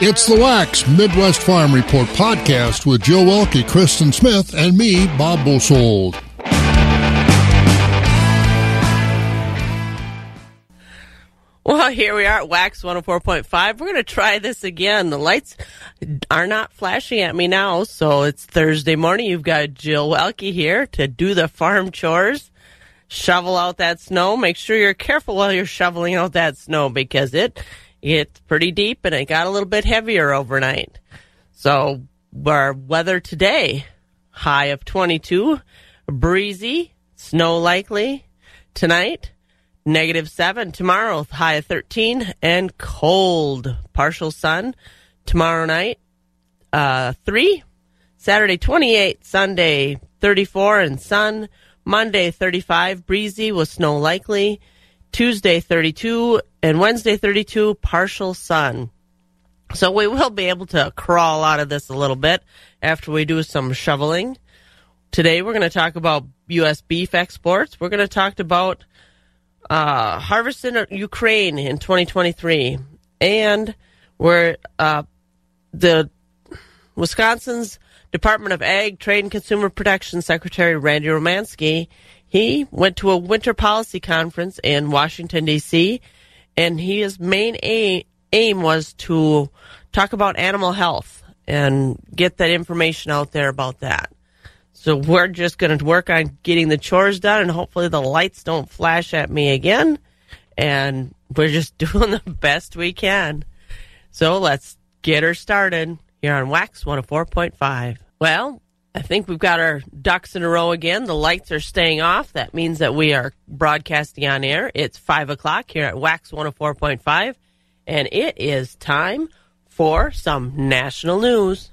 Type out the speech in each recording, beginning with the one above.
It's the Wax Midwest Farm Report podcast with Joe Welke, Kristen Smith, and me, Bob Bosold. Well, here we are at Wax 104.5. We're going to try this again. The lights are not flashing at me now, so it's Thursday morning. You've got Jill Welke here to do the farm chores, shovel out that snow. Make sure you're careful while you're shoveling out that snow because it it's pretty deep and it got a little bit heavier overnight. So our weather today, high of 22, breezy, snow likely. Tonight, negative 7. Tomorrow, high of 13 and cold. Partial sun. Tomorrow night, uh, 3. Saturday, 28. Sunday, 34 and sun. Monday, 35, breezy with snow likely. Tuesday 32 and Wednesday 32 partial sun. So we will be able to crawl out of this a little bit after we do some shoveling. Today we're going to talk about U.S. beef exports. We're going to talk about uh, harvest in Ukraine in 2023, and where uh, the Wisconsin's Department of Ag, Trade and Consumer Protection Secretary Randy Romanski he went to a winter policy conference in Washington, D.C., and his main aim, aim was to talk about animal health and get that information out there about that. So we're just going to work on getting the chores done, and hopefully the lights don't flash at me again. And we're just doing the best we can. So let's get her started here on Wax 104.5. Well, I think we've got our ducks in a row again. The lights are staying off. That means that we are broadcasting on air. It's 5 o'clock here at Wax 104.5, and it is time for some national news.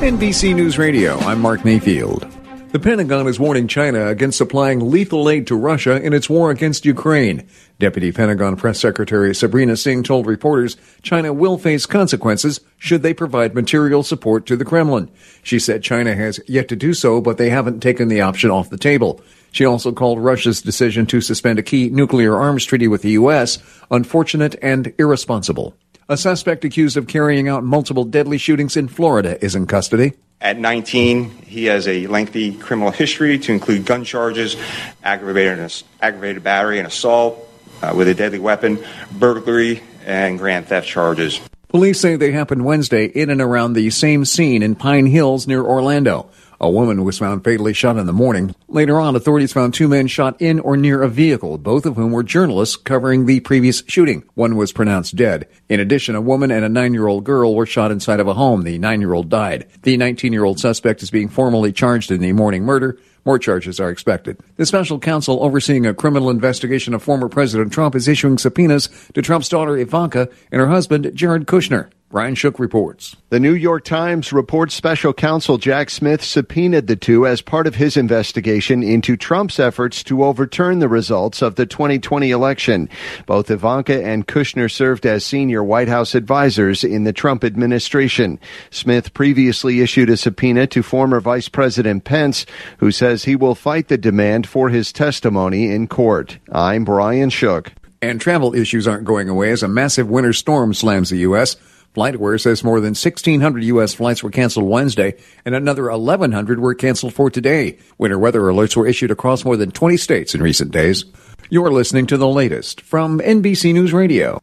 NBC News Radio, I'm Mark Mayfield. The Pentagon is warning China against supplying lethal aid to Russia in its war against Ukraine. Deputy Pentagon Press Secretary Sabrina Singh told reporters China will face consequences should they provide material support to the Kremlin. She said China has yet to do so, but they haven't taken the option off the table. She also called Russia's decision to suspend a key nuclear arms treaty with the U.S. unfortunate and irresponsible. A suspect accused of carrying out multiple deadly shootings in Florida is in custody. At 19, he has a lengthy criminal history to include gun charges, aggravated, aggravated battery and assault uh, with a deadly weapon, burglary, and grand theft charges. Police say they happened Wednesday in and around the same scene in Pine Hills near Orlando. A woman was found fatally shot in the morning. Later on, authorities found two men shot in or near a vehicle, both of whom were journalists covering the previous shooting. One was pronounced dead. In addition, a woman and a nine-year-old girl were shot inside of a home. The nine-year-old died. The 19-year-old suspect is being formally charged in the morning murder. More charges are expected. The special counsel overseeing a criminal investigation of former President Trump is issuing subpoenas to Trump's daughter Ivanka and her husband Jared Kushner. Brian Shook reports. The New York Times reports special counsel Jack Smith subpoenaed the two as part of his investigation into Trump's efforts to overturn the results of the 2020 election. Both Ivanka and Kushner served as senior White House advisors in the Trump administration. Smith previously issued a subpoena to former Vice President Pence, who says he will fight the demand for his testimony in court. I'm Brian Shook. And travel issues aren't going away as a massive winter storm slams the U.S. FlightAware says more than 1,600 U.S. flights were canceled Wednesday, and another 1,100 were canceled for today. Winter weather alerts were issued across more than 20 states in recent days. You're listening to the latest from NBC News Radio.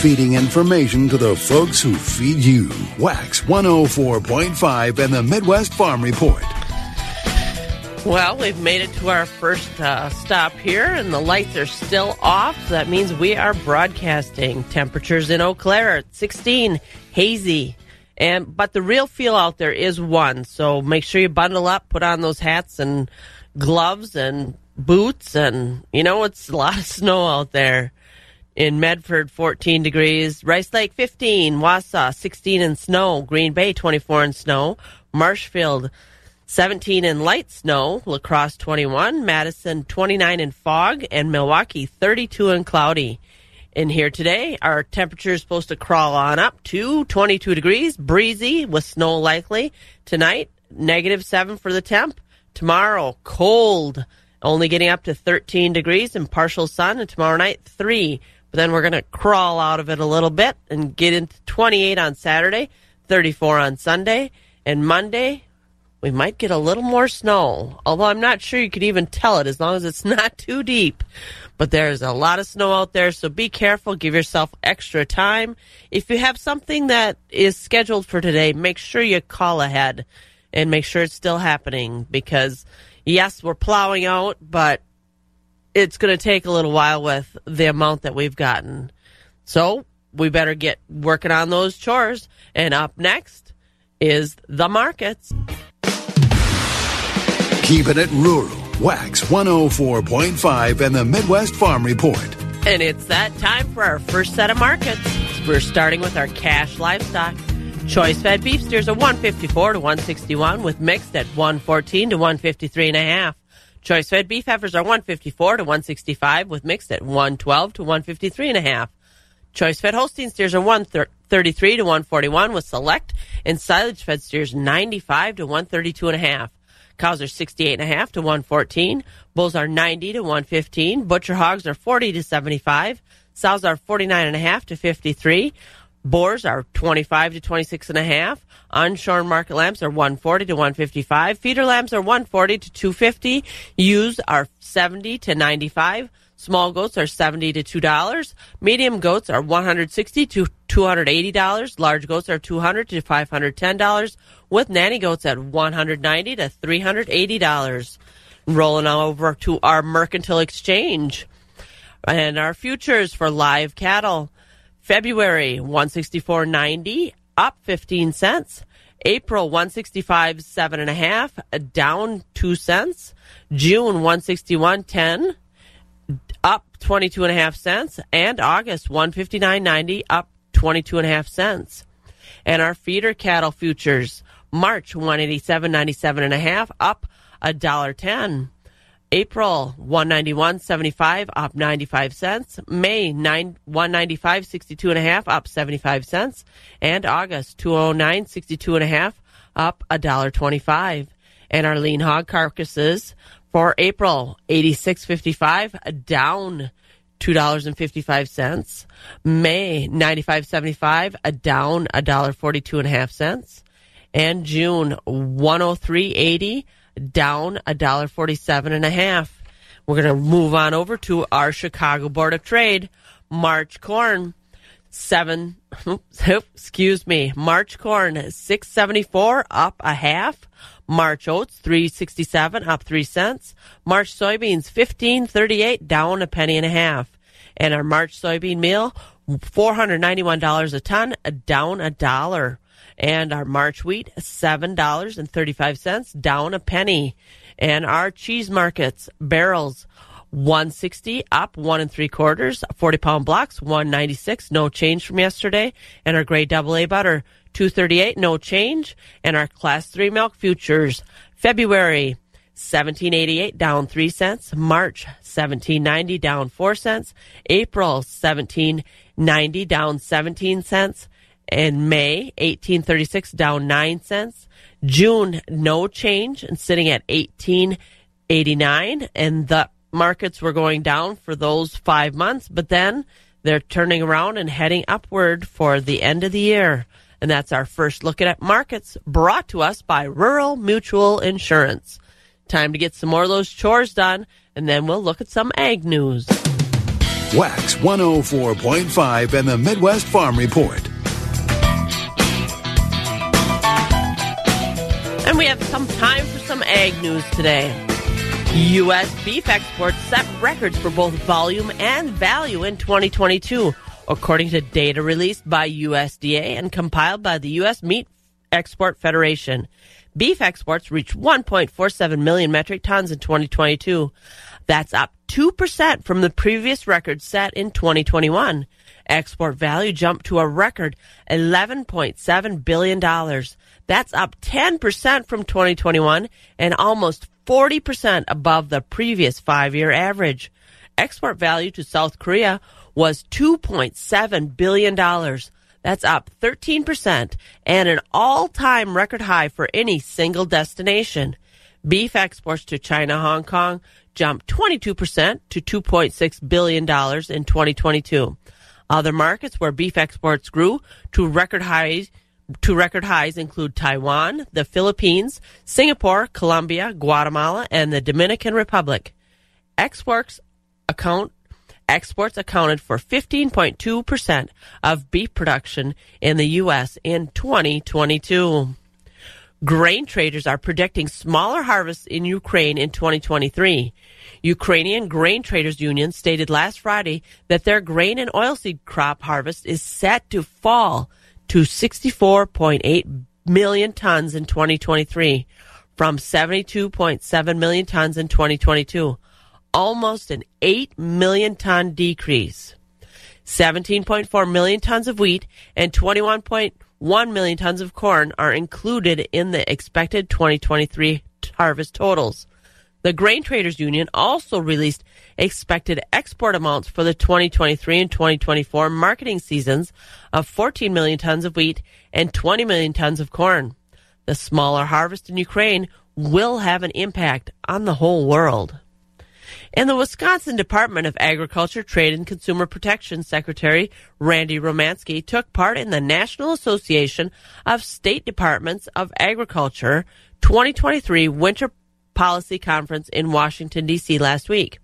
Feeding information to the folks who feed you. Wax 104.5 and the Midwest Farm Report. Well, we've made it to our first uh, stop here, and the lights are still off. So that means we are broadcasting. Temperatures in Eau Claire at 16, hazy. And but the real feel out there is one. So make sure you bundle up, put on those hats and gloves and boots, and you know it's a lot of snow out there. In Medford, 14 degrees. Rice Lake, 15. Wausau, 16 in snow. Green Bay, 24 in snow. Marshfield, 17 in light snow, La Crosse 21, Madison 29 in fog, and Milwaukee 32 in cloudy. In here today, our temperature is supposed to crawl on up to 22 degrees, breezy with snow likely. Tonight, negative 7 for the temp. Tomorrow, cold only getting up to 13 degrees and partial sun, and tomorrow night, 3. But then we're going to crawl out of it a little bit and get into 28 on Saturday, 34 on Sunday, and Monday, we might get a little more snow. Although I'm not sure you could even tell it as long as it's not too deep. But there's a lot of snow out there, so be careful. Give yourself extra time. If you have something that is scheduled for today, make sure you call ahead and make sure it's still happening because, yes, we're plowing out, but it's going to take a little while with the amount that we've gotten. So we better get working on those chores. And up next is the markets. Keeping it rural. Wax 104.5 and the Midwest Farm Report. And it's that time for our first set of markets. We're starting with our cash livestock. Choice fed beef steers are 154 to 161 with mixed at 114 to 153 and a half. Choice fed beef heifers are 154 to 165 with mixed at 112 to 153 and a half. Choice fed Holstein steers are 133 to 141 with select and silage fed steers 95 to 132 and a half. Cows are 68 and a half to 114. Bulls are 90 to 115. Butcher hogs are 40 to 75. Sows are 49 and a half to 53. Boars are 25 to 26 and a half. Unshorn market lambs are 140 to 155. Feeder lambs are 140 to 250. Ewes are 70 to 95. Small goats are 70 to $2. Medium goats are 160 to $280. Large goats are 200 to $510 with nanny goats at 190 to $380. Rolling over to our mercantile exchange and our futures for live cattle. February 164.90 up 15 cents. April 165 seven and a half down two cents. June 161.10 up 22 and a half cents and August 159.90 up 22 and a half cents. And our feeder cattle futures March 187.97 and a half up a dollar 10. April 191.75 up 95 cents. May 9 195.62 and a half up 75 cents and August 209.62 and a half up a dollar 25. And our lean hog carcasses for April, 86.55 down $2.55. May, 95.75 a down a dollar 42 and June, 103.80 down a dollar 47 and a half. We're going to move on over to our Chicago Board of Trade. March corn, seven, excuse me, March corn, 674 up a half. March oats, 367 up 3 cents. March soybeans, 1538 down a penny and a half. And our March soybean meal, $491 a ton, down a dollar. And our March wheat, $7.35, down a penny. And our cheese markets, barrels, 160 up one and three quarters, 40 pound blocks, 196, no change from yesterday. And our grade double A butter, 238, no change. And our class three milk futures, February, 1788 down 3 cents, March 1790 down 4 cents, April 1790 down 17 cents, and May 1836 down 9 cents, June no change and sitting at 1889 and the markets were going down for those 5 months, but then they're turning around and heading upward for the end of the year. And that's our first look at markets brought to us by Rural Mutual Insurance. Time to get some more of those chores done, and then we'll look at some ag news. Wax 104.5 and the Midwest Farm Report. And we have some time for some ag news today. U.S. beef exports set records for both volume and value in 2022 according to data released by USDA and compiled by the U.S. Meat Export Federation. Beef exports reached 1.47 million metric tons in 2022. That's up 2% from the previous record set in 2021. Export value jumped to a record $11.7 billion. That's up 10% from 2021 and almost 40% above the previous five year average. Export value to South Korea was $2.7 billion. That's up 13% and an all time record high for any single destination. Beef exports to China, Hong Kong jumped 22% to $2.6 billion in 2022. Other markets where beef exports grew to record highs to record highs include Taiwan, the Philippines, Singapore, Colombia, Guatemala, and the Dominican Republic. Exports account exports accounted for 15.2% of beef production in the U.S. in 2022. Grain traders are predicting smaller harvests in Ukraine in 2023. Ukrainian Grain Traders Union stated last Friday that their grain and oilseed crop harvest is set to fall to 64.8 million tons in 2023 from 72.7 million tons in 2022, almost an 8 million ton decrease. 17.4 million tons of wheat and 21.1 million tons of corn are included in the expected 2023 harvest totals. The Grain Traders Union also released expected export amounts for the 2023 and 2024 marketing seasons of 14 million tons of wheat and 20 million tons of corn. The smaller harvest in Ukraine will have an impact on the whole world. And the Wisconsin Department of Agriculture, Trade and Consumer Protection Secretary Randy Romanski took part in the National Association of State Departments of Agriculture 2023 Winter Policy Conference in Washington, D.C. last week.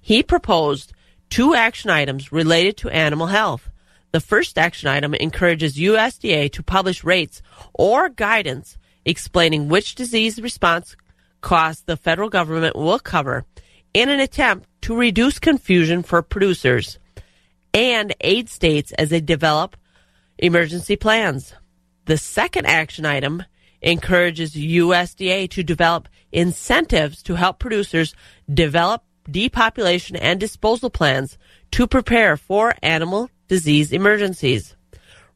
He proposed two action items related to animal health. The first action item encourages USDA to publish rates or guidance explaining which disease response costs the federal government will cover in an attempt to reduce confusion for producers and aid states as they develop emergency plans. The second action item encourages USDA to develop incentives to help producers develop depopulation and disposal plans to prepare for animal disease emergencies.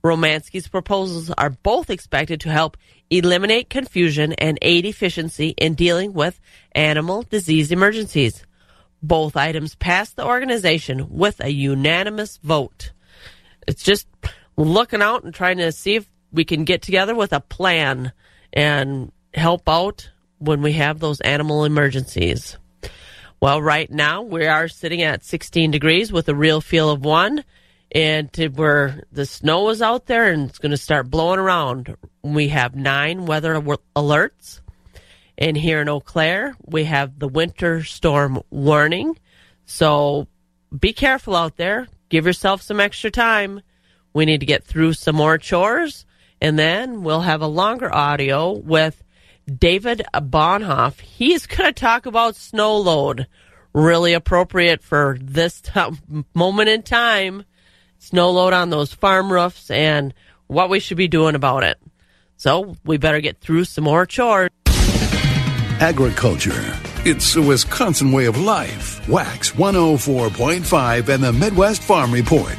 Romanski's proposals are both expected to help eliminate confusion and aid efficiency in dealing with animal disease emergencies. Both items passed the organization with a unanimous vote. It's just looking out and trying to see if we can get together with a plan and help out when we have those animal emergencies. Well, right now we are sitting at 16 degrees with a real feel of one, and where the snow is out there and it's going to start blowing around. We have nine weather alerts, and here in Eau Claire we have the winter storm warning. So be careful out there. Give yourself some extra time. We need to get through some more chores, and then we'll have a longer audio with David Bohnhoff. He's going to talk about snow load. Really appropriate for this t- moment in time. Snow load on those farm roofs and what we should be doing about it. So we better get through some more chores. Agriculture. It's a Wisconsin way of life. Wax 104.5 and the Midwest Farm Report.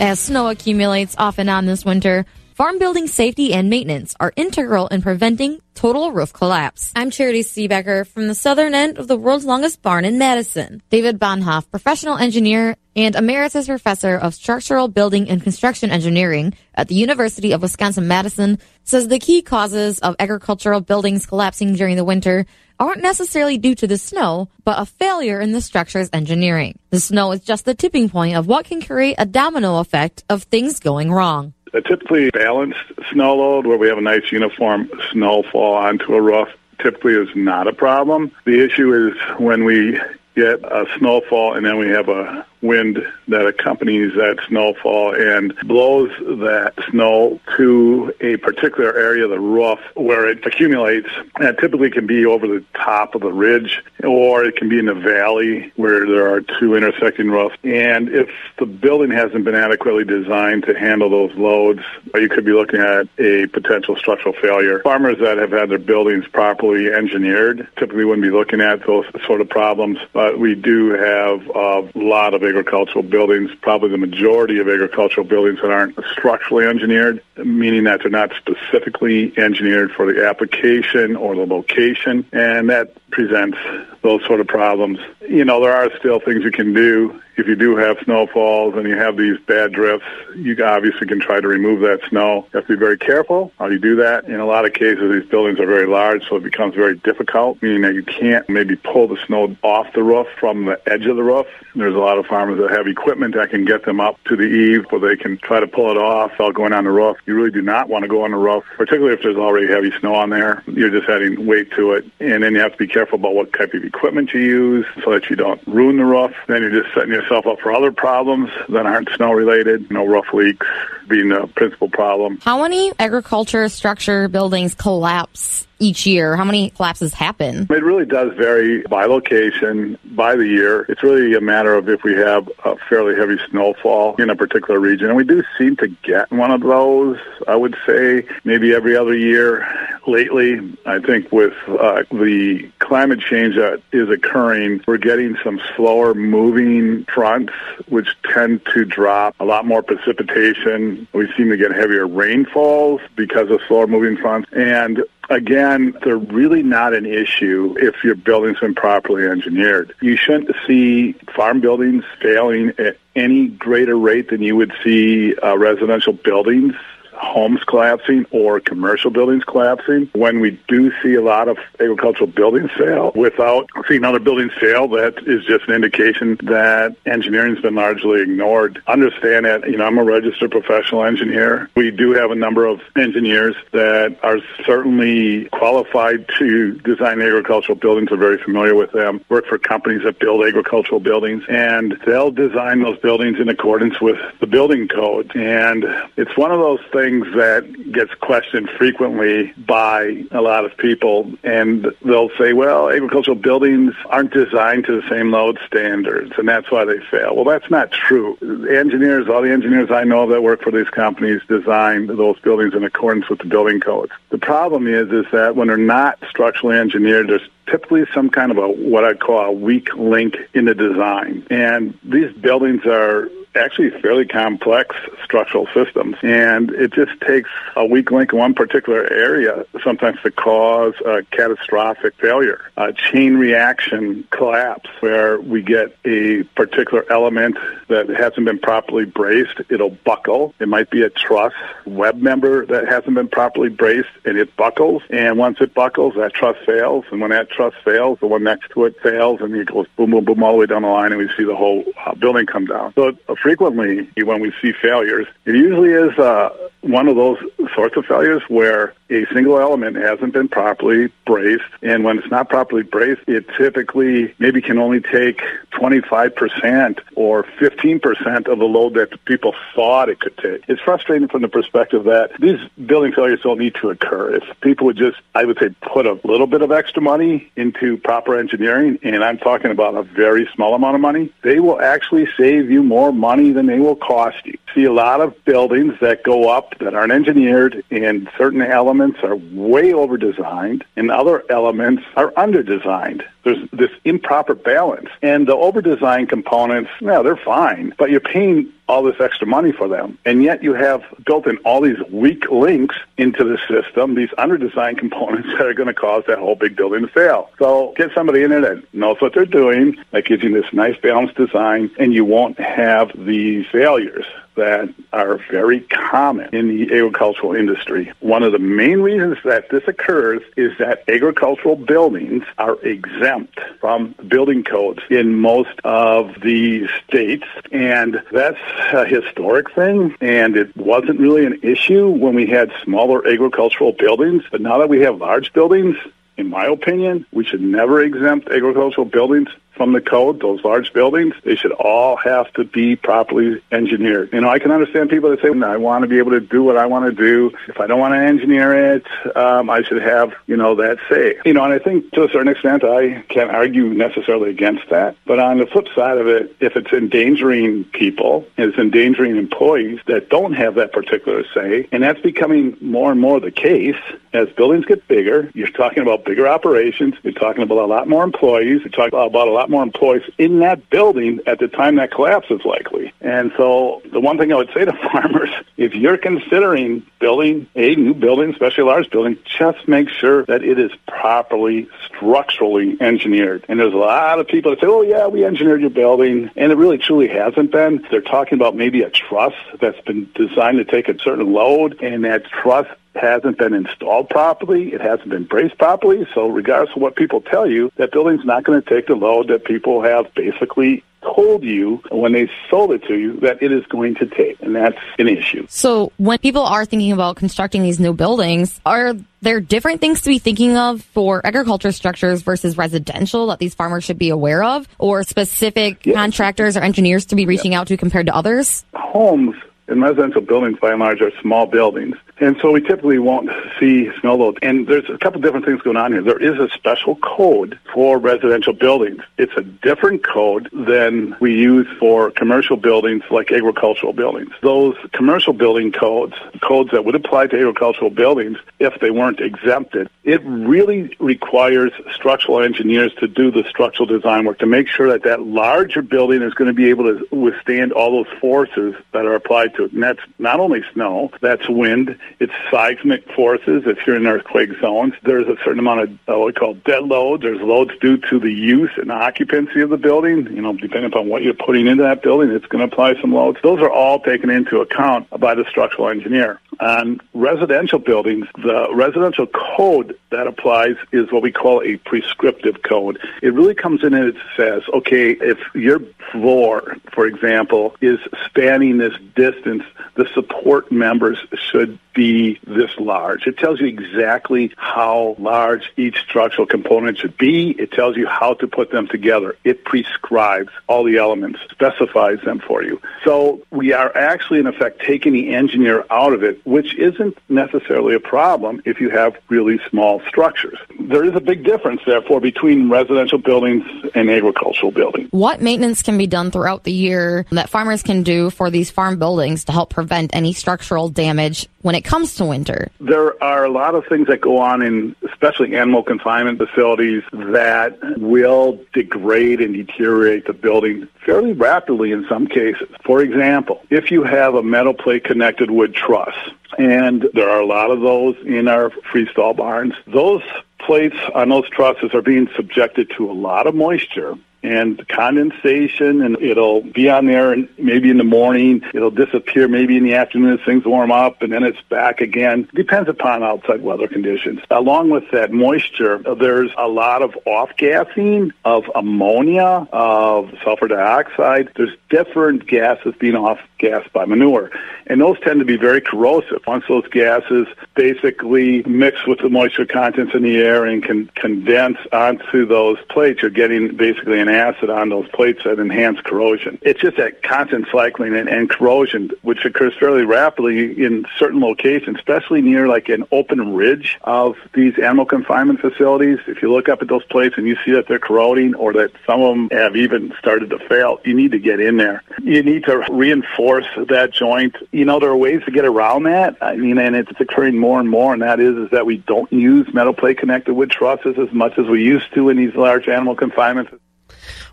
As snow accumulates off and on this winter, Farm building safety and maintenance are integral in preventing total roof collapse. I'm Charity Seebecker from the southern end of the world's longest barn in Madison. David Bohnhoff, professional engineer and emeritus professor of structural building and construction engineering at the University of Wisconsin-Madison, says the key causes of agricultural buildings collapsing during the winter aren't necessarily due to the snow, but a failure in the structure's engineering. The snow is just the tipping point of what can create a domino effect of things going wrong a typically balanced snow load where we have a nice uniform snowfall onto a roof typically is not a problem. The issue is when we get a snowfall and then we have a wind that accompanies that snowfall and blows that snow to a particular area of the roof where it accumulates. And it typically can be over the top of the ridge or it can be in a valley where there are two intersecting roofs. And if the building hasn't been adequately designed to handle those loads, you could be looking at a potential structural failure. Farmers that have had their buildings properly engineered typically wouldn't be looking at those sort of problems, but we do have a lot of agricultural buildings, probably the majority of agricultural buildings that aren't structurally engineered, meaning that they're not specifically engineered for the application or the location. And that presents those sort of problems. You know, there are still things you can do if you do have snowfalls and you have these bad drifts, you obviously can try to remove that snow. You have to be very careful how you do that. In a lot of cases, these buildings are very large, so it becomes very difficult, meaning that you can't maybe pull the snow off the roof from the edge of the roof. There's a lot of farmers that have equipment that can get them up to the eave where they can try to pull it off without going on the roof. You really do not want to go on the roof, particularly if there's already heavy snow on there. You're just adding weight to it. And then you have to be careful about what type of equipment you use so that you don't ruin the roof. Then you're just setting yourself up for other problems that aren't snow related. No roof leaks being the principal problem. How many agriculture structure buildings collapse each year? How many collapses happen? It really does vary by location, by the year. It's really a matter of if we have a fairly heavy snowfall in a particular region. And we do seem to get one of those, I would say, maybe every other year lately. I think with uh, the climate change that is occurring, we're getting some slower moving fronts, which tend to drop a lot more precipitation. We seem to get heavier rainfalls because of slower moving fronts. And Again, they're really not an issue if your building's been properly engineered. You shouldn't see farm buildings failing at any greater rate than you would see uh, residential buildings homes collapsing or commercial buildings collapsing. When we do see a lot of agricultural buildings fail without seeing other buildings fail, that is just an indication that engineering's been largely ignored. Understand that, you know, I'm a registered professional engineer. We do have a number of engineers that are certainly qualified to design agricultural buildings, are very familiar with them, work for companies that build agricultural buildings, and they'll design those buildings in accordance with the building code. And it's one of those things things that gets questioned frequently by a lot of people, and they'll say, well, agricultural buildings aren't designed to the same load standards, and that's why they fail. Well, that's not true. Engineers, all the engineers I know that work for these companies design those buildings in accordance with the building codes. The problem is, is that when they're not structurally engineered, there's typically some kind of a what I'd call a weak link in the design. And these buildings are actually fairly complex structural systems. And it just takes a weak link in one particular area sometimes to cause a catastrophic failure, a chain reaction collapse where we get a particular element that hasn't been properly braced. It'll buckle. It might be a truss web member that hasn't been properly braced and it buckles. And once it buckles, that truss fails. And when that truss fails, the one next to it fails and it goes boom, boom, boom all the way down the line and we see the whole uh, building come down. So uh, frequently when we see failures, it usually is uh, one of those sorts of failures where a single element hasn't been properly braced, and when it's not properly braced, it typically maybe can only take 25% or 15% of the load that people thought it could take. It's frustrating from the perspective that these building failures don't need to occur. If people would just, I would say, put a little bit of extra money into proper engineering, and I'm talking about a very small amount of money, they will actually save you more money than they will cost you. See a lot of buildings that go up that aren't engineered, and certain elements are way over designed, and other elements are under designed. There's this improper balance. And the over designed components, yeah, they're fine, but you're paying all this extra money for them. And yet you have built in all these weak links into the system, these under-designed components that are going to cause that whole big building to fail. So get somebody in there that knows what they're doing, that gives you this nice balanced design, and you won't have these failures that are very common in the agricultural industry. One of the main reasons that this occurs is that agricultural buildings are exempt from building codes in most of the states, and that's a historic thing, and it wasn't really an issue when we had smaller agricultural buildings, but now that we have large buildings, in my opinion, we should never exempt agricultural buildings from the code, those large buildings, they should all have to be properly engineered. You know, I can understand people that say, I want to be able to do what I want to do. If I don't want to engineer it, um, I should have, you know, that say. You know, and I think to a certain extent, I can't argue necessarily against that. But on the flip side of it, if it's endangering people, it's endangering employees that don't have that particular say, and that's becoming more and more the case as buildings get bigger. You're talking about bigger operations. You're talking about a lot more employees. You're talking about a lot lot more employees in that building at the time that collapse is likely. And so the one thing I would say to farmers, if you're considering building a new building, especially a large building, just make sure that it is properly structurally engineered. And there's a lot of people that say, oh yeah, we engineered your building. And it really truly hasn't been. They're talking about maybe a truss that's been designed to take a certain load and that truss hasn't been installed properly, it hasn't been braced properly. So, regardless of what people tell you, that building's not going to take the load that people have basically told you when they sold it to you that it is going to take, and that's an issue. So, when people are thinking about constructing these new buildings, are there different things to be thinking of for agriculture structures versus residential that these farmers should be aware of, or specific yes. contractors or engineers to be reaching yes. out to compared to others? Homes and residential buildings, by and large, are small buildings. And so we typically won't see snow loads. And there's a couple different things going on here. There is a special code for residential buildings. It's a different code than we use for commercial buildings like agricultural buildings. Those commercial building codes, codes that would apply to agricultural buildings if they weren't exempted, it really requires structural engineers to do the structural design work to make sure that that larger building is going to be able to withstand all those forces that are applied to it. And that's not only snow, that's wind, it's seismic forces. If you're in earthquake zones, there's a certain amount of uh, what we call dead load. There's loads due to the use and occupancy of the building. You know, depending upon what you're putting into that building, it's going to apply some loads. Those are all taken into account by the structural engineer. On residential buildings, the residential code that applies is what we call a prescriptive code. It really comes in and it says, okay, if your floor, for example, is spanning this distance, the support members should be this large. It tells you exactly how large each structural component should be. It tells you how to put them together. It prescribes all the elements, specifies them for you. So we are actually, in effect, taking the engineer out of it, which isn't necessarily a problem if you have really small structures. There is a big difference, therefore, between residential buildings and agricultural buildings. What maintenance can be done throughout the year that farmers can do for these farm buildings to help prevent any structural damage when it comes to winter? There are a lot of things that go on in especially animal confinement facilities that will degrade and deteriorate the building fairly rapidly in some cases. For example, if you have a metal plate connected wood truss, and there are a lot of those in our freestall barns, those plates on those trusses are being subjected to a lot of moisture and condensation and it'll be on there and maybe in the morning. It'll disappear maybe in the afternoon as things warm up and then it's back again. Depends upon outside weather conditions. Along with that moisture there's a lot of off gassing of ammonia of sulfur dioxide. There's different gases being off gassed by manure and those tend to be very corrosive. Once those gases basically mix with the moisture contents in the air and can condense onto those plates you're getting basically an an acid on those plates that enhance corrosion. It's just that constant cycling and, and corrosion, which occurs fairly rapidly in certain locations, especially near like an open ridge of these animal confinement facilities. If you look up at those plates and you see that they're corroding or that some of them have even started to fail, you need to get in there. You need to reinforce that joint. You know, there are ways to get around that. I mean, and it's occurring more and more, and that is, is that we don't use metal plate connected wood trusses as much as we used to in these large animal confinement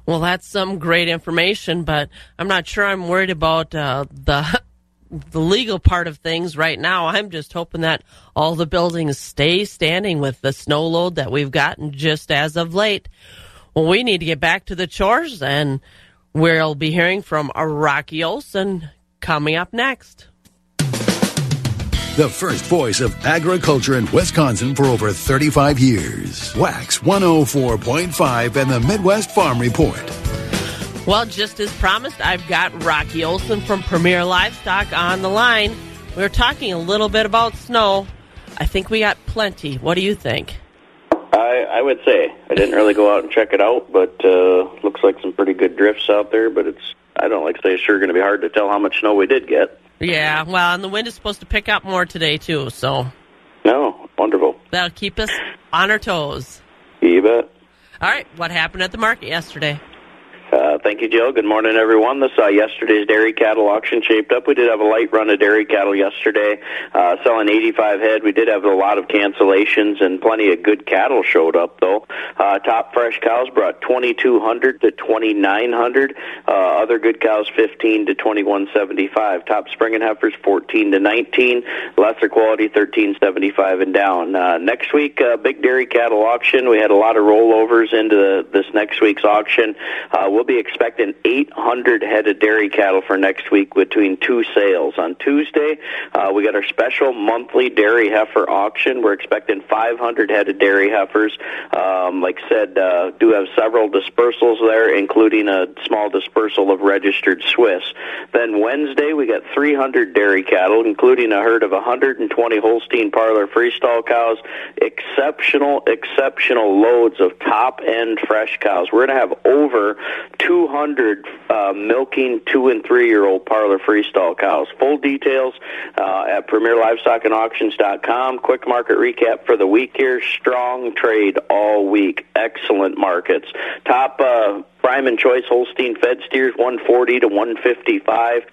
well, that's some great information, but I'm not sure I'm worried about uh, the the legal part of things right now. I'm just hoping that all the buildings stay standing with the snow load that we've gotten just as of late. Well, we need to get back to the chores, and we'll be hearing from Rocky Olson coming up next the first voice of agriculture in Wisconsin for over 35 years. Wax 104.5 and the Midwest Farm Report. Well, just as promised, I've got Rocky Olson from Premier Livestock on the line. We are talking a little bit about snow. I think we got plenty. What do you think? I, I would say I didn't really go out and check it out, but uh, looks like some pretty good drifts out there. But it's I don't like to say it's sure going to be hard to tell how much snow we did get. Yeah, well, and the wind is supposed to pick up more today too, so. No, wonderful. That'll keep us on our toes. You bet. All right, what happened at the market yesterday? Uh, thank you, Jill. Good morning, everyone. This uh, yesterday's dairy cattle auction shaped up. We did have a light run of dairy cattle yesterday, uh, selling 85 head. We did have a lot of cancellations, and plenty of good cattle showed up, though. Uh, top fresh cows brought 2,200 to 2,900. Uh, other good cows 15 to 2175. Top spring and heifers 14 to 19. Lesser quality 1375 and down. Uh, next week, uh, big dairy cattle auction. We had a lot of rollovers into the, this next week's auction. Uh, we'll be expecting 800 head of dairy cattle for next week between two sales. On Tuesday, uh, we got our special monthly dairy heifer auction. We're expecting 500 head of dairy heifers. Um, like I said, uh, do have several dispersals there, including a small dispersal of registered Swiss. Then Wednesday, we got 300 dairy cattle, including a herd of 120 Holstein parlor freestall cows. Exceptional, exceptional loads of top end fresh cows. We're going to have over 200 uh, milking two and three year old parlor freestall cows. Full details uh, at PremierLivestockAndAuctions.com. Quick market recap for the week here. Strong trade all week. Excellent markets. Top uh, prime and choice Holstein fed steers 140 to 155.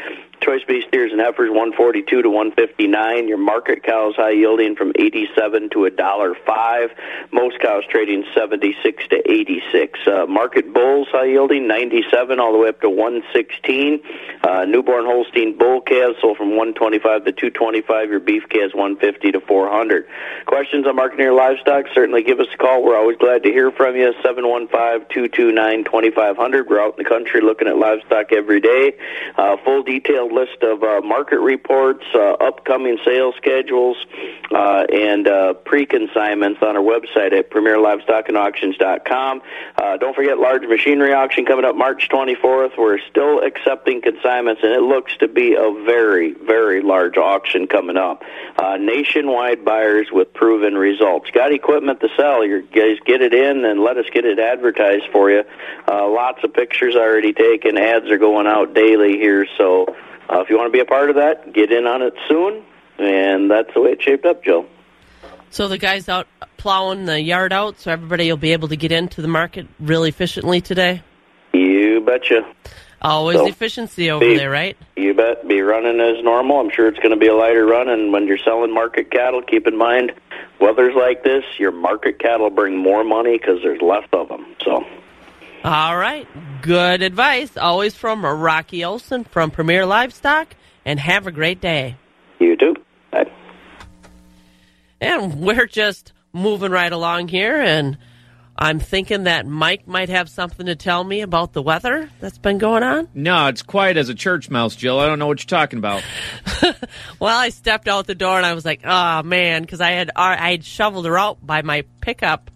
Choice beef steers and heifers 142 to 159. Your market cows high yielding from 87 to a dollar five. Most cows trading 76 to 86. Uh, market bulls high yielding 97 all the way up to 116. Uh, newborn Holstein bull calves sold from 125 to 225. Your beef calves 150 to 400. Questions on marketing your livestock? Certainly give us a call. We're always glad to hear from you. 715 229 2500. We're out in the country looking at livestock every day. Uh, full detailed list of uh, market reports, uh, upcoming sales schedules, uh, and uh, pre-consignments on our website at PremierLivestockAndAuctions.com. Uh, don't forget large machinery auction coming up March 24th. We're still accepting consignments, and it looks to be a very, very large auction coming up. Uh, nationwide buyers with proven results. Got equipment to sell? You guys get it in and let us get it advertised for you. Uh, lots of pictures already taken. Ads are going out daily here, so uh, if you want to be a part of that, get in on it soon. And that's the way it shaped up, Joe. So the guys out plowing the yard out, so everybody will be able to get into the market really efficiently today. You betcha. Always So, efficiency over be- there, right? You bet. Be running as normal. I'm sure it's going to be a lighter run. And when you're selling market cattle, keep in mind, weather's like this, your market cattle bring more money because there's less of them. So, All right. Good advice. Always from Rocky Olson from Premier Livestock. And have a great day. you too. Bye. And we're just moving right along here. And I'm thinking that Mike might have something to tell me about the weather that's been going on. No, it's quiet as a church mouse, Jill. I don't know what you're talking about. Well, I stepped out the door and I was like, "Oh man," because I had I had shoveled her out by my pickup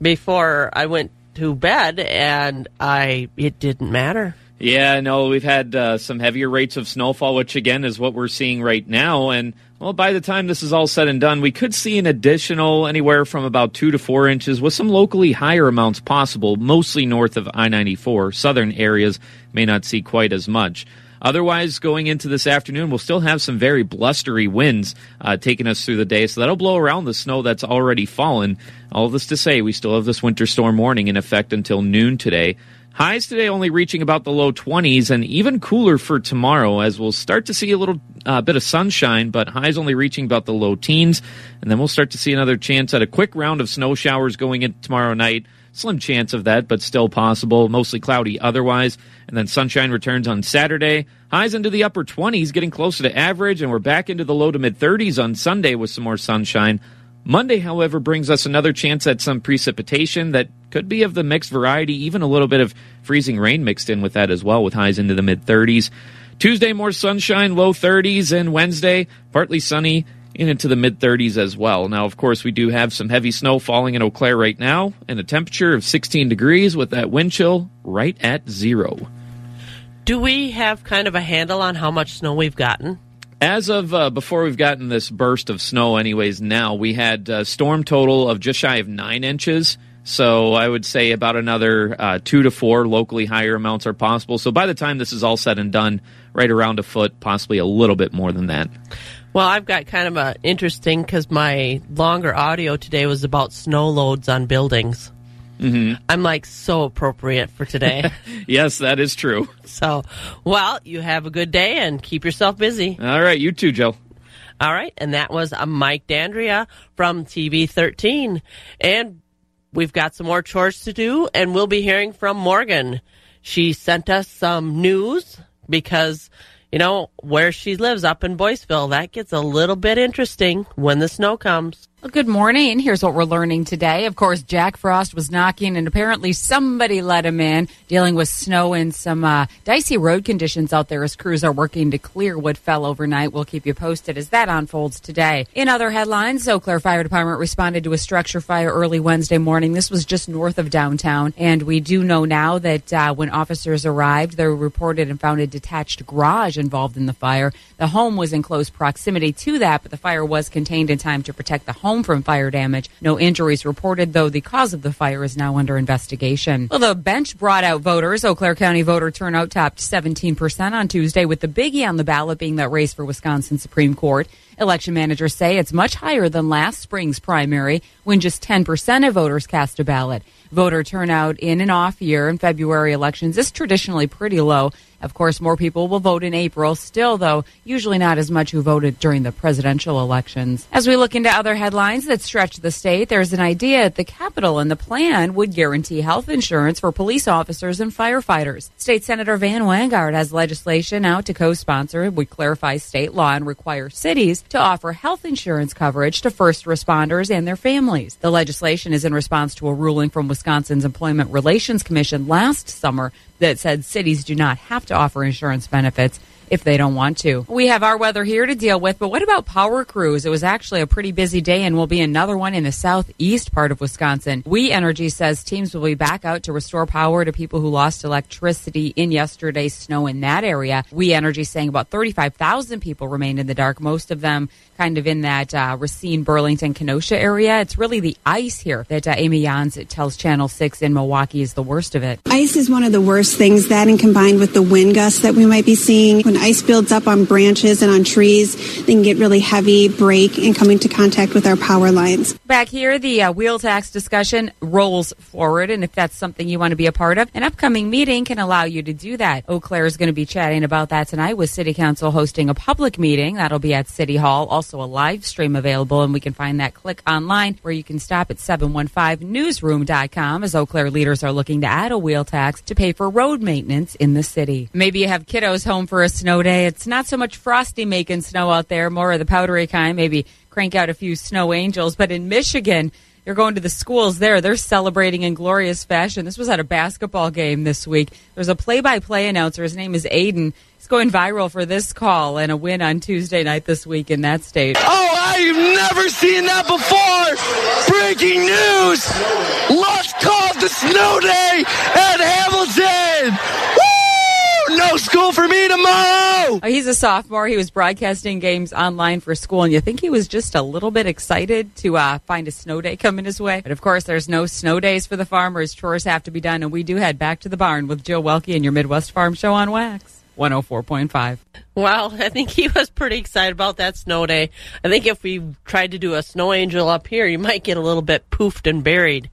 before I went to bed, and I it didn't matter. Yeah, no, we've had uh, some heavier rates of snowfall, which again is what we're seeing right now. And well, by the time this is all said and done, we could see an additional anywhere from about two to four inches, with some locally higher amounts possible, mostly north of I 94. Southern areas may not see quite as much. Otherwise, going into this afternoon, we'll still have some very blustery winds uh, taking us through the day, so that'll blow around the snow that's already fallen. All this to say, we still have this winter storm warning in effect until noon today. Highs today only reaching about the low 20s and even cooler for tomorrow as we'll start to see a little uh, bit of sunshine, but highs only reaching about the low teens. And then we'll start to see another chance at a quick round of snow showers going in tomorrow night. Slim chance of that, but still possible. Mostly cloudy otherwise. And then sunshine returns on Saturday. Highs into the upper 20s, getting closer to average, and we're back into the low to mid 30s on Sunday with some more sunshine. Monday, however, brings us another chance at some precipitation that could be of the mixed variety, even a little bit of freezing rain mixed in with that as well, with highs into the mid 30s. Tuesday, more sunshine, low 30s, and Wednesday, partly sunny and into the mid 30s as well. Now, of course, we do have some heavy snow falling in Eau Claire right now, and a temperature of 16 degrees with that wind chill right at zero. Do we have kind of a handle on how much snow we've gotten? As of uh, before we've gotten this burst of snow, anyways, now we had a storm total of just shy of nine inches. So I would say about another uh, two to four locally higher amounts are possible. So by the time this is all said and done, right around a foot, possibly a little bit more than that. Well, I've got kind of a interesting because my longer audio today was about snow loads on buildings. Mm-hmm. I'm like so appropriate for today. yes, that is true. So, well, you have a good day and keep yourself busy. All right, you too, Joe. All right, and that was a Mike Dandria from TV 13. And we've got some more chores to do, and we'll be hearing from Morgan. She sent us some news because, you know, where she lives up in Boyceville, that gets a little bit interesting when the snow comes. Well, good morning. Here's what we're learning today. Of course, Jack Frost was knocking, and apparently somebody let him in, dealing with snow and some uh, dicey road conditions out there as crews are working to clear what fell overnight. We'll keep you posted as that unfolds today. In other headlines, Eau Claire Fire Department responded to a structure fire early Wednesday morning. This was just north of downtown, and we do know now that uh, when officers arrived, they reported and found a detached garage involved in the fire. The home was in close proximity to that, but the fire was contained in time to protect the home from fire damage. No injuries reported, though the cause of the fire is now under investigation. Well, the bench brought out voters. Eau Claire County voter turnout topped 17% on Tuesday, with the biggie on the ballot being that race for Wisconsin Supreme Court. Election managers say it's much higher than last spring's primary when just 10% of voters cast a ballot. Voter turnout in an off year in February elections is traditionally pretty low. Of course, more people will vote in April. Still, though, usually not as much who voted during the presidential elections. As we look into other headlines that stretch the state, there's an idea at the Capitol, and the plan would guarantee health insurance for police officers and firefighters. State Senator Van Wanggaard has legislation out to co-sponsor It would clarify state law and require cities to offer health insurance coverage to first responders and their families. The legislation is in response to a ruling from Wisconsin's Employment Relations Commission last summer that said cities do not have to offer insurance benefits if they don't want to. We have our weather here to deal with, but what about power crews? It was actually a pretty busy day and will be another one in the southeast part of Wisconsin. We Energy says teams will be back out to restore power to people who lost electricity in yesterday's snow in that area. We Energy saying about 35,000 people remained in the dark, most of them kind of in that uh, Racine, Burlington, Kenosha area. It's really the ice here that uh, Amy Jans tells Channel 6 in Milwaukee is the worst of it. Ice is one of the worst things. That and combined with the wind gusts that we might be seeing. When ice builds up on branches and on trees, they can get really heavy, break, and come into contact with our power lines. Back here, the uh, wheel tax discussion rolls forward, and if that's something you want to be a part of, an upcoming meeting can allow you to do that. Eau Claire is going to be chatting about that tonight with City Council hosting a public meeting. That'll be at City Hall. Also, a live stream available, and we can find that click online where you can stop at 715newsroom.com as Eau Claire leaders are looking to add a wheel tax to pay for road maintenance in the city. Maybe you have kiddos home for a snow day. It's not so much frosty making snow out there, more of the powdery kind. Maybe crank out a few snow angels. But in Michigan, you're going to the schools there. They're celebrating in glorious fashion. This was at a basketball game this week. There's a play by play announcer. His name is Aiden. He's going viral for this call and a win on Tuesday night this week in that state. Oh, I've never seen that before. Breaking news. Lush called the snow day at Hamilton. Woo! No school for me tomorrow. Oh, he's a sophomore. He was broadcasting games online for school, and you think he was just a little bit excited to uh, find a snow day coming his way. But of course, there's no snow days for the farmers. Chores have to be done, and we do head back to the barn with Joe Welke and your Midwest Farm Show on Wax. 104.5. Well, I think he was pretty excited about that snow day. I think if we tried to do a snow angel up here, you might get a little bit poofed and buried.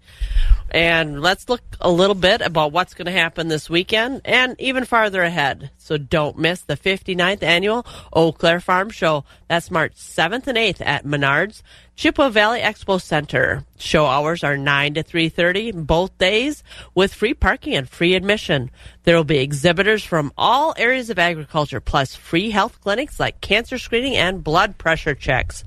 And let's look a little bit about what's going to happen this weekend and even farther ahead. So don't miss the 59th annual Eau Claire Farm Show. That's March 7th and 8th at Menards, Chippewa Valley Expo Center. Show hours are 9 to 3.30 both days with free parking and free admission. There will be exhibitors from all areas of agriculture plus free health clinics like cancer screening and blood pressure checks.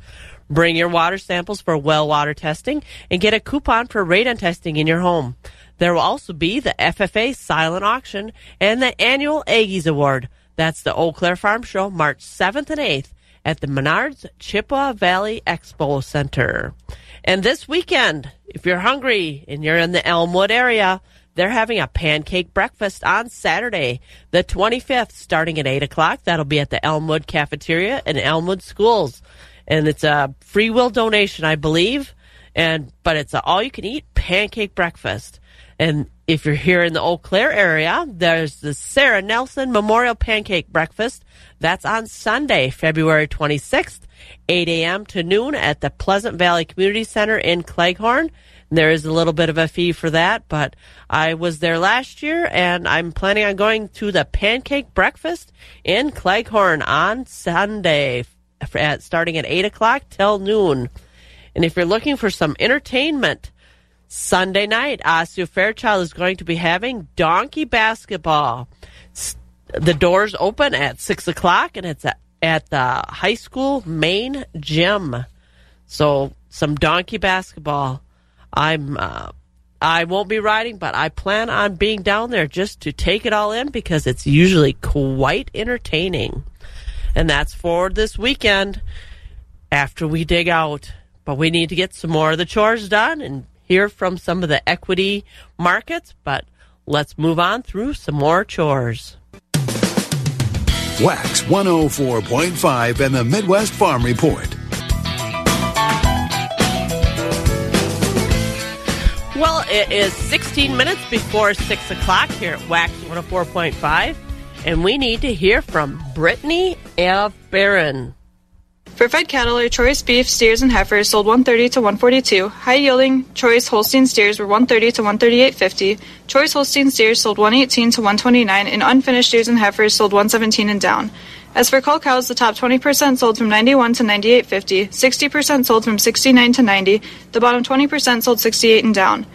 Bring your water samples for well water testing and get a coupon for radon testing in your home. There will also be the FFA silent auction and the annual Aggies Award. That's the Eau Claire Farm Show, March 7th and 8th at the Menards Chippewa Valley Expo Center. And this weekend, if you're hungry and you're in the Elmwood area, they're having a pancake breakfast on Saturday, the 25th, starting at 8 o'clock. That'll be at the Elmwood Cafeteria in Elmwood Schools and it's a free will donation, I believe. And but it's an all you can eat pancake breakfast. And if you're here in the Eau Claire area, there's the Sarah Nelson Memorial Pancake Breakfast. That's on Sunday, February 26th, 8 a.m. to noon at the Pleasant Valley Community Center in Cleghorn. There is a little bit of a fee for that, but I was there last year and I'm planning on going to the pancake breakfast in Cleghorn on Sunday at starting at 8 o'clock till noon. And if you're looking for some entertainment, Sunday night, Osseo Fairchild is going to be having donkey basketball. The doors open at 6 o'clock and it's at, at the high school main gym. So some donkey basketball. I'm uh, I won't be riding, but I plan on being down there just to take it all in because it's usually quite entertaining. And that's for this weekend after we dig out. But we need to get some more of the chores done and hear from some of the equity markets. But let's move on through some more chores. Wax 104.5 and the Midwest Farm Report. Well, it is 16 minutes before 6 o'clock here at Wax 104.5, and we need to hear from Brittany F. Barron. For fed cattle, our choice beef, steers, and heifers sold 130 to 142. High yielding choice Holstein steers were 130 to 138.50. Choice Holstein steers sold 118 to 129, and unfinished steers and heifers sold 117 and down. As for cull cows, the top 20% sold from 91 to 98.50, 60% sold from 69 to 90, the bottom 20% sold 68 and down.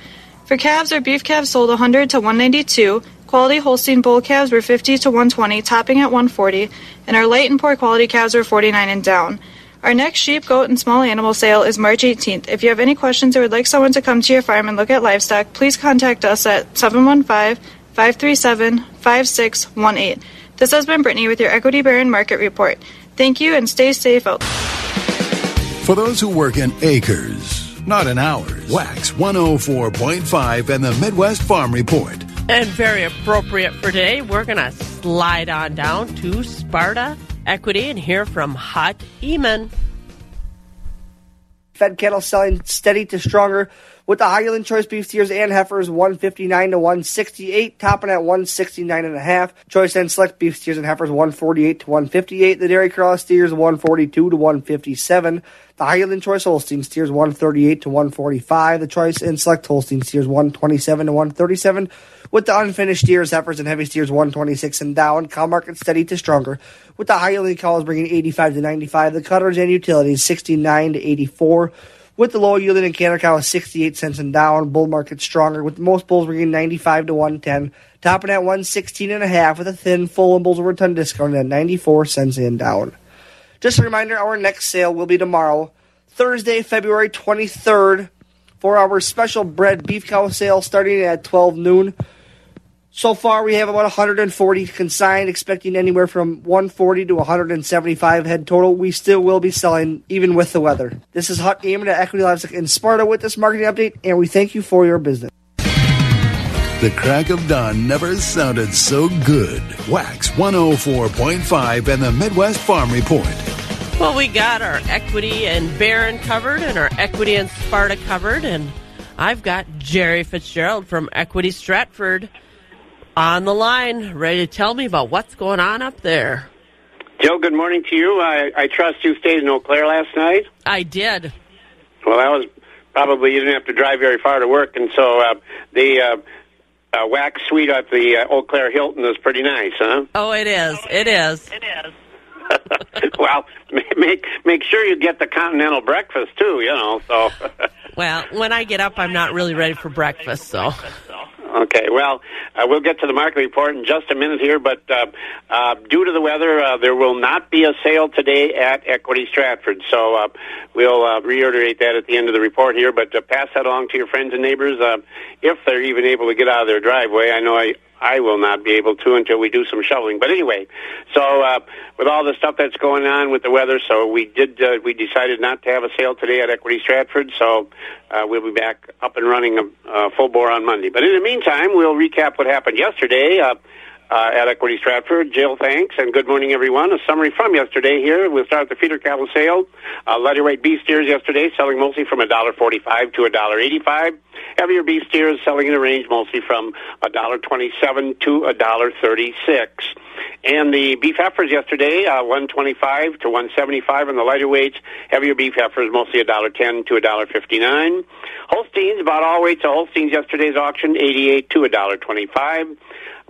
For calves, our beef calves sold 100 to 192, quality Holstein bull calves were 50 to 120, topping at 140, and our light and poor quality calves were 49 and down. Our next sheep, goat, and small animal sale is March 18th. If you have any questions or would like someone to come to your farm and look at livestock, please contact us at 715 537 5618. This has been Brittany with your Equity Barron Market Report. Thank you and stay safe out. For those who work in acres, not in hours, Wax 104.5 and the Midwest Farm Report. And very appropriate for today, we're going to slide on down to Sparta Equity and hear from Hut Eamon. Fed cattle selling steady to stronger with the Highland choice beef steers and heifers 159 to 168, topping at 169 and a half. Choice and select beef steers and heifers 148 to 158. The dairy cross steers 142 to 157. The Highland choice Holstein steers 138 to 145. The choice and select Holstein steers 127 to 137. With the unfinished steers, heifers, and heavy steers 126 and down. Cow market steady to stronger. With the high yielding cows bringing 85 to 95. The cutters and utilities 69 to 84 with the low yielding and canner cow 68 cents and down. Bull market stronger with most bulls bringing 95 to 110, topping at 116 and a half with a thin full and bulls over ton discount at 94 cents and down. Just a reminder, our next sale will be tomorrow, Thursday, February 23rd, for our special bred beef cow sale starting at 12 noon. So far, we have about 140 consigned, expecting anywhere from 140 to 175 head total. We still will be selling, even with the weather. This is Hut Eamon at Equity Livestock in Sparta with this marketing update, and we thank you for your business. The crack of dawn never sounded so good. Wax 104.5 and the Midwest Farm Report. Well, we got our equity and Barron covered and our equity and Sparta covered, and I've got Jerry Fitzgerald from Equity Stratford on the line, ready to tell me about what's going on up there. Joe, good morning to you. I, I trust you stayed in Eau Claire last night. I did. Well, that was probably you didn't have to drive very far to work, and so uh, the uh, uh, wax suite at the uh, Eau Claire Hilton is pretty nice, huh? Oh, it is. It is. It is. well, make make sure you get the continental breakfast too. You know, so. well, when I get up, I'm not really ready for breakfast, so. Okay, well, uh, we'll get to the market report in just a minute here, but uh, uh, due to the weather, uh, there will not be a sale today at Equity Stratford. So uh, we'll uh, reiterate that at the end of the report here, but pass that along to your friends and neighbors uh, if they're even able to get out of their driveway. I know I, I will not be able to until we do some shoveling. But anyway, so uh, with all the stuff that's going on with the weather, so we did uh, we decided not to have a sale today at Equity Stratford. So uh, we'll be back up and running uh, full bore on Monday. But in the meantime, we'll recap what happened yesterday. Uh, uh, at Equity Stratford. Jill, thanks, and good morning, everyone. A summary from yesterday here. We'll start the feeder cattle sale. Uh, lighter weight beef steers yesterday selling mostly from $1.45 to $1.85. Heavier beef steers selling in a range mostly from $1.27 to $1.36. and the beef heifers yesterday, uh, 125 to 175 on the lighter weights. Heavier beef heifers, mostly a dollar ten to a dollar fifty nine. Holsteins, about all weights of Holsteins yesterday's auction, 88 to a dollar twenty five.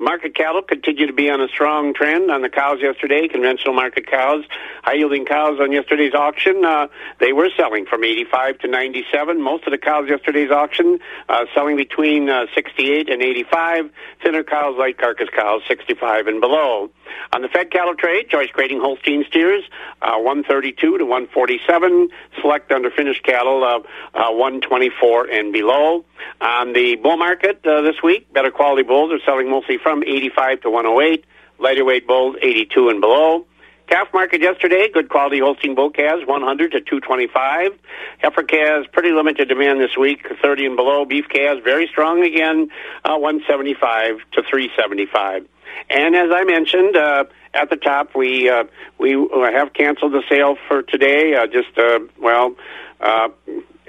Market cattle continue to be on a strong trend on the cows yesterday. Conventional market cows, high yielding cows on yesterday's auction, uh, they were selling from 85 to 97. Most of the cows yesterday's auction uh, selling between uh, 68 and 85. Thinner cows, light carcass cows, 65 and below. On the fed cattle trade, Choice grading Holstein steers, uh, 132 to 147. Select under finished cattle, uh, 124 and below. On the bull market uh, this week, better quality bulls are selling mostly from 85 to 108. Lighter weight bulls, 82 and below. Calf market yesterday, good quality Holstein bull calves, 100 to 225. Heifer calves, pretty limited demand this week, 30 and below. Beef calves, very strong again, uh, 175 to 375. And as I mentioned uh, at the top, we uh, we have canceled the sale for today. Uh, just uh, well, uh,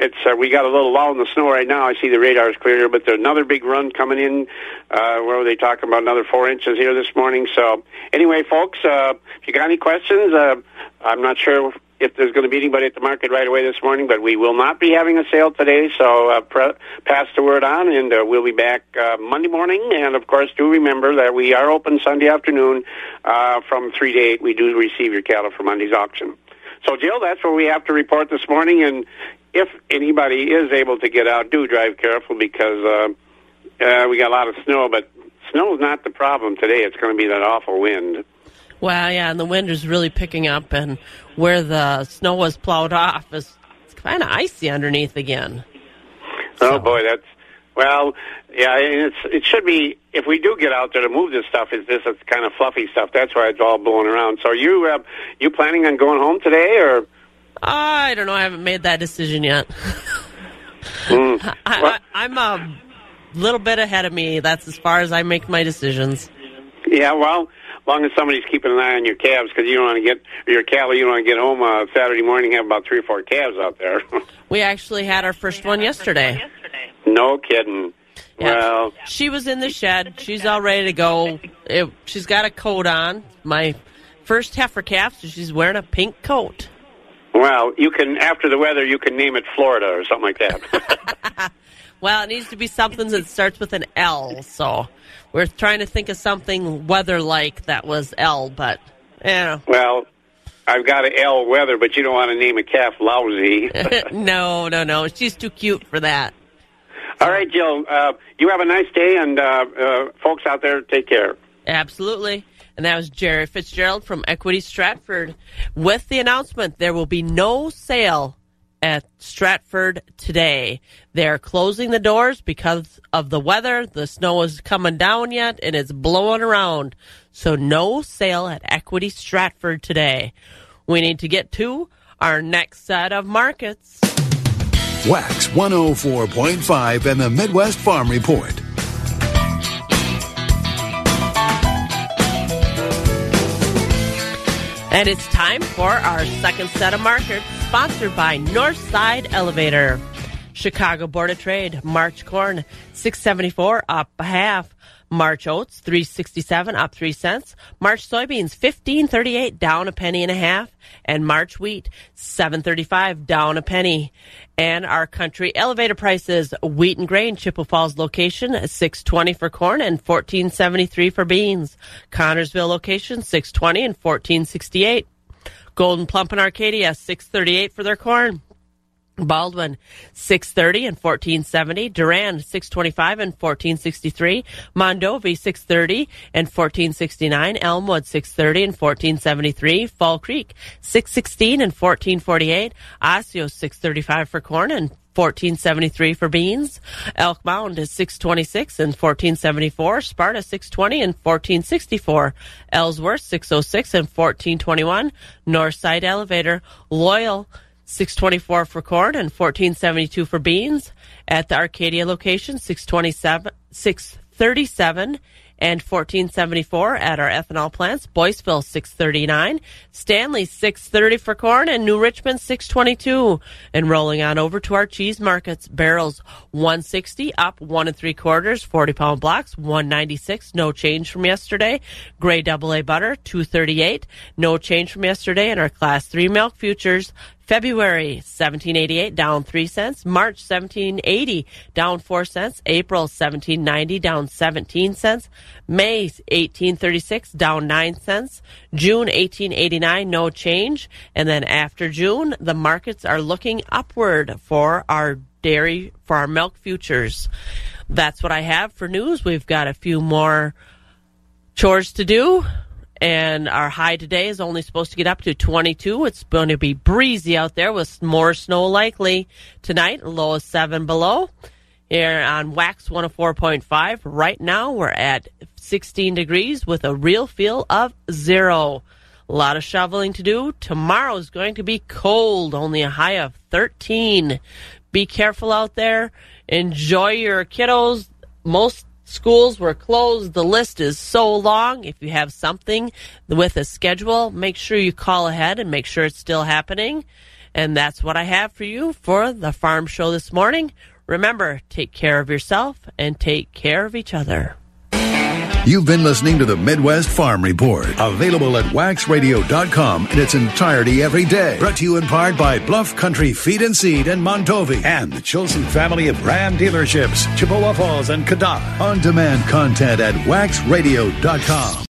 it's uh, we got a little lull in the snow right now. I see the radar is clear, but there's another big run coming in. Uh, where were they talking about another four inches here this morning? So anyway, folks, uh, if you got any questions, uh, I'm not sure if there's going to be anybody at the market right away this morning, but we will not be having a sale today. So uh, pre- pass the word on, and uh, we'll be back uh, Monday morning. And of course, do remember that we are open Sunday afternoon uh, from three to eight. We do receive your cattle for Monday's auction. So, Jill, that's what we have to report this morning. And if anybody is able to get out, do drive careful because uh, uh, we got a lot of snow. But snow is not the problem today. It's going to be that awful wind. Well, yeah, and the wind is really picking up, and where the snow was plowed off is it's kind of icy underneath again. Oh boy, that's well, yeah. It's it should be if we do get out there to move this stuff. Is this it's kind of fluffy stuff? That's why it's all blowing around. So you uh, you planning on going home today or? I don't know. I haven't made that decision yet. mm. I, I'm a little bit ahead of me. That's as far as I make my decisions. Yeah, well, as long as somebody's keeping an eye on your calves because you don't want to get your cattle. You don't want to get home uh, Saturday morning have about three or four calves out there. we actually had our first one yesterday. No kidding. Yeah. Well, she was in the shed. She's all ready to go. It, she's got a coat on. My first heifer calf, so she's wearing a pink coat. Well, you can after the weather, you can name it Florida or something like that. well, it needs to be something that starts with an L. So we're trying to think of something weather-like that was L, but you know. Well, I've got an L weather, but you don't want to name a calf lousy. no, no, no. She's too cute for that. All right, Jill. Uh, you have a nice day, and uh, uh, folks out there, take care. Absolutely. And that was Jerry Fitzgerald from Equity Stratford with the announcement there will be no sale at Stratford today. They're closing the doors because of the weather. The snow is coming down yet and it's blowing around. So no sale at Equity Stratford today. We need to get to our next set of markets. Wax 104.5 and the Midwest Farm Report. And it's time for our second set of markets, sponsored by Northside Elevator. Chicago Board of Trade, March corn, 674 up a half. March oats, 367 up 3 cents. March soybeans, 1538 down a penny and a half. And March wheat, 735 down a penny. And our country elevator prices, wheat and grain, Chippewa Falls location, 620 for corn and 1473 for beans. Connorsville location, 620 and 1468. Gold'n Plump in Arcadia, 638 for their corn. Baldwin, 630 and 1470. Durand, 625 and 1463. Mondovi, 630 and 1469. Elmwood, 630 and 1473. Fall Creek, 616 and 1448. Osseo, 635 for corn and 1473 for beans. Elk Mound is 626 and 1474. Sparta 620 and 1464. Ellsworth 606 and 1421. Northside Elevator. Loyal 624 for corn and 1472 for beans. At the Arcadia location, 627, 637 and 1474 at our ethanol plants. Boyceville 639, Stanley 630 for corn, and New Richmond 622. And rolling on over to our cheese markets, barrels 160 up one and three quarters, 40 pound blocks 196, no change from yesterday. Grade double A butter 238, no change from yesterday. And our class three milk futures February 1788 down 3 cents, March 1780 down 4 cents, April 1790 down 17 cents, May 1836 down 9 cents, June 1889 no change, and then after June the markets are looking upward for our dairy for our milk futures. That's what I have for news. We've got a few more chores to do and our high today is only supposed to get up to 22. It's going to be breezy out there with more snow likely tonight. Low of 7 below. Here on Wax 104.5. Right now we're at 16 degrees with a real feel of zero. A lot of shoveling to do. Tomorrow is going to be cold, only a high of 13. Be careful out there. Enjoy your kiddos. Most Schools were closed. The list is so long. If you have something with a schedule, make sure you call ahead and make sure it's still happening. And that's what I have for you for the farm show this morning. Remember, take care of yourself and take care of each other. You've been listening to the Midwest Farm Report, available at waxradio.com in its entirety every day. Brought to you in part by Bluff Country Feed and Seed and Mondovi and the Chilson family of Ram dealerships, Chippewa Falls and Cadott. On demand content at waxradio.com.